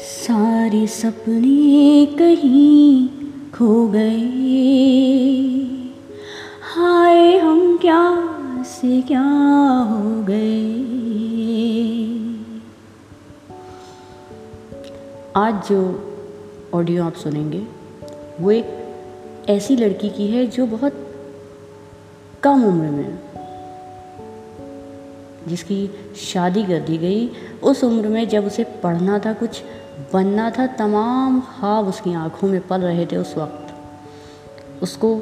सारे सपने कहीं खो गए। हाय, हम क्या से क्या हो गए। आज जो ऑडियो आप सुनेंगे, वो एक ऐसी लड़की की है जो बहुत कम उम्र में जिसकी शादी कर दी गई। उस उम्र में जब उसे पढ़ना था कुछ बनना था, तमाम ख्वाब उसकी आँखों में पल रहे थे उस वक्त। उसको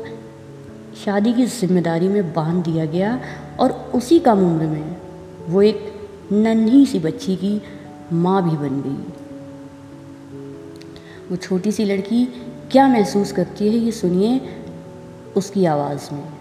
शादी की ज़िम्मेदारी में बाँध दिया गया और उसी कम उम्र में वो एक नन्ही सी बच्ची की माँ भी बन गई। वो छोटी सी लड़की क्या महसूस करती है, ये सुनिए उसकी आवाज़ में।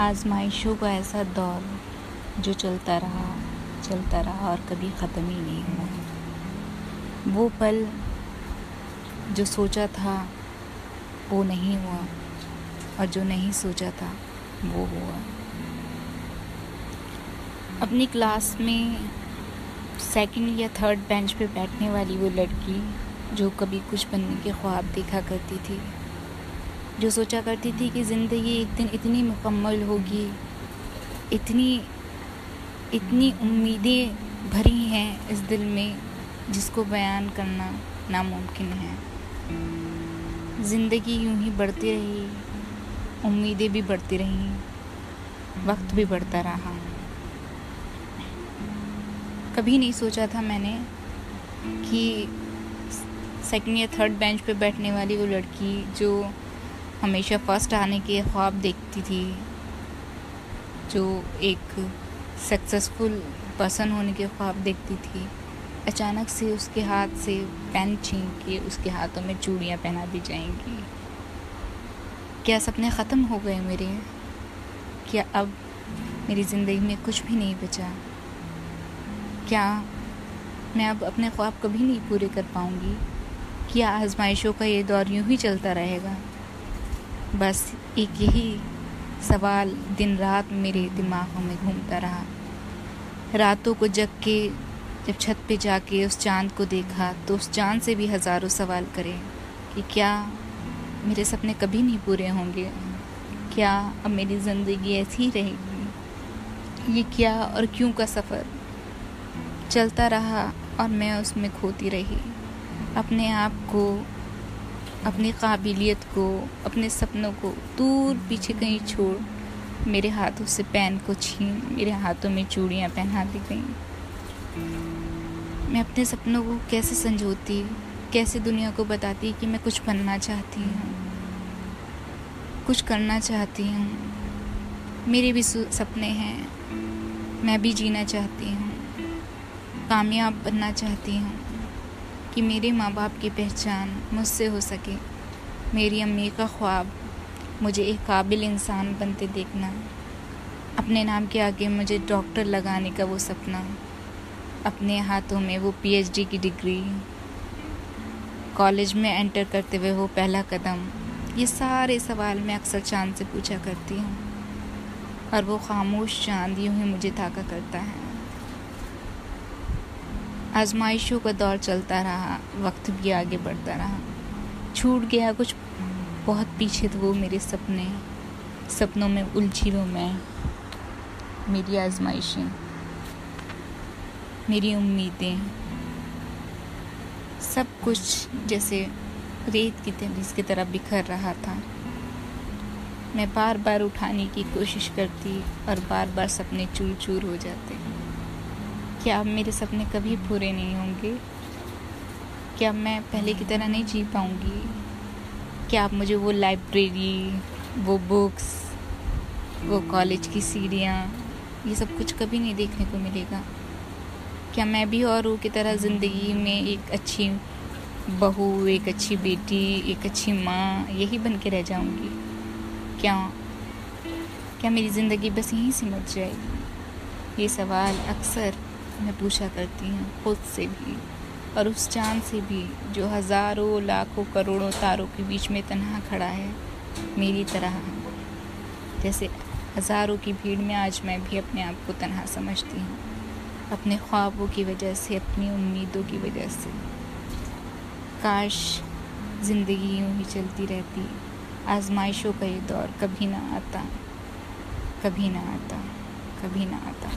आजमाइशों का ऐसा दौर जो चलता रहा चलता रहा और कभी ख़त्म ही नहीं हुआ। वो पल जो सोचा था, वो नहीं हुआ और जो नहीं सोचा था, वो हुआ। अपनी क्लास में सेकंड या थर्ड बेंच पे बैठने वाली वो लड़की जो कभी कुछ बनने के ख्वाब देखा करती थी जो सोचा करती थी कि ज़िंदगी एक दिन इतनी मुकम्मल होगी, इतनी इतनी उम्मीदें भरी हैं इस दिल में जिसको बयान करना नामुमकिन है। ज़िंदगी यूँ ही बढ़ती रही, उम्मीदें भी बढ़ती रहीं, वक्त भी बढ़ता रहा। कभी नहीं सोचा था मैंने कि सेकंड या थर्ड बेंच पे बैठने वाली वो लड़की जो हमेशा फ़र्स्ट आने के ख्वाब देखती थी, जो एक सक्सेसफुल पर्सन होने के ख्वाब देखती थी। अचानक से उसके हाथ से पेन छीन के उसके हाथों में चूड़ियाँ पहना दी जाएँगी। क्या सपने ख़त्म हो गए मेरे? क्या अब मेरी ज़िंदगी में कुछ भी नहीं बचा? क्या मैं अब अपने ख्वाब कभी नहीं पूरे कर पाऊँगी? क्या आजमाइशों का ये दौर यूँ ही चलता रहेगा? बस एक यही सवाल दिन रात मेरे दिमागों में घूमता रहा। रातों को जग के, जब छत पे जाके उस चाँद को देखा तो उस चाँद से भी हज़ारों सवाल करें कि क्या मेरे सपने कभी नहीं पूरे होंगे? क्या अब मेरी ज़िंदगी ऐसी ही रहेगी? ये क्या और क्यों का सफ़र? चलता रहा और मैं उसमें खोती रही। अपने आप को अपनी काबिलियत को, अपने सपनों को दूर पीछे कहीं छोड़, मेरे हाथों से पेन को छीन, मेरे हाथों में चूड़ियाँ पहना दी गई। मैं अपने सपनों को कैसे संजोती, कैसे दुनिया को बताती कि मैं कुछ बनना चाहती हूँ? कुछ करना चाहती हूँ। मेरे भी सपने हैं। मैं भी जीना चाहती हूँ। कामयाब बनना चाहती हूँ। कि मेरे माँ बाप की पहचान मुझसे हो सके। मेरी अम्मी का ख्वाब, मुझे एक काबिल इंसान बनते देखना। अपने नाम के आगे मुझे डॉक्टर लगाने का वो सपना। अपने हाथों में वो पीएचडी की डिग्री। कॉलेज में एंटर करते हुए वो पहला कदम। ये सारे सवाल मैं अक्सर चाँद से पूछा करती हूँ। और वो खामोश चाँद यूँ ही मुझे ताका करता है। आजमाइशों का दौर चलता रहा, वक्त भी आगे बढ़ता रहा। छूट गया कुछ बहुत पीछे तो वो मेरे सपने, सपनों में उलझी वो मैं। मेरी आजमाइशें, मेरी उम्मीदें, सब कुछ जैसे रेत की तहरीस की तरह बिखर रहा था। मैं बार बार उठाने की कोशिश करती और बार बार सपने चूर चूर हो जाते। क्या मेरे सपने कभी पूरे नहीं होंगे? क्या मैं पहले की तरह नहीं जी पाऊँगी? क्या आप मुझे वो लाइब्रेरी वो बुक्स वो कॉलेज की सीढ़ियाँ, ये सब कुछ कभी नहीं देखने को मिलेगा? क्या मैं भी औरों की तरह ज़िंदगी में एक अच्छी बहू, एक अच्छी बेटी, एक अच्छी माँ, यही बन के रह जाऊँगी? क्या क्या मेरी ज़िंदगी बस यहीं से मच जाएगी? ये सवाल अक्सर मैं पूछा करती हूँ, खुद से भी और उस चाँद से भी जो हज़ारों, लाखों, करोड़ों तारों के बीच में तनहा खड़ा है, मेरी तरह जैसे हज़ारों की भीड़ में आज मैं भी अपने आप को तनहा समझती हूँ, अपने ख्वाबों की वजह से, अपनी उम्मीदों की वजह से। काश ज़िंदगी यूँ ही चलती रहती, आजमाइशों का ये दौर कभी ना आता, कभी ना आता, कभी ना आता।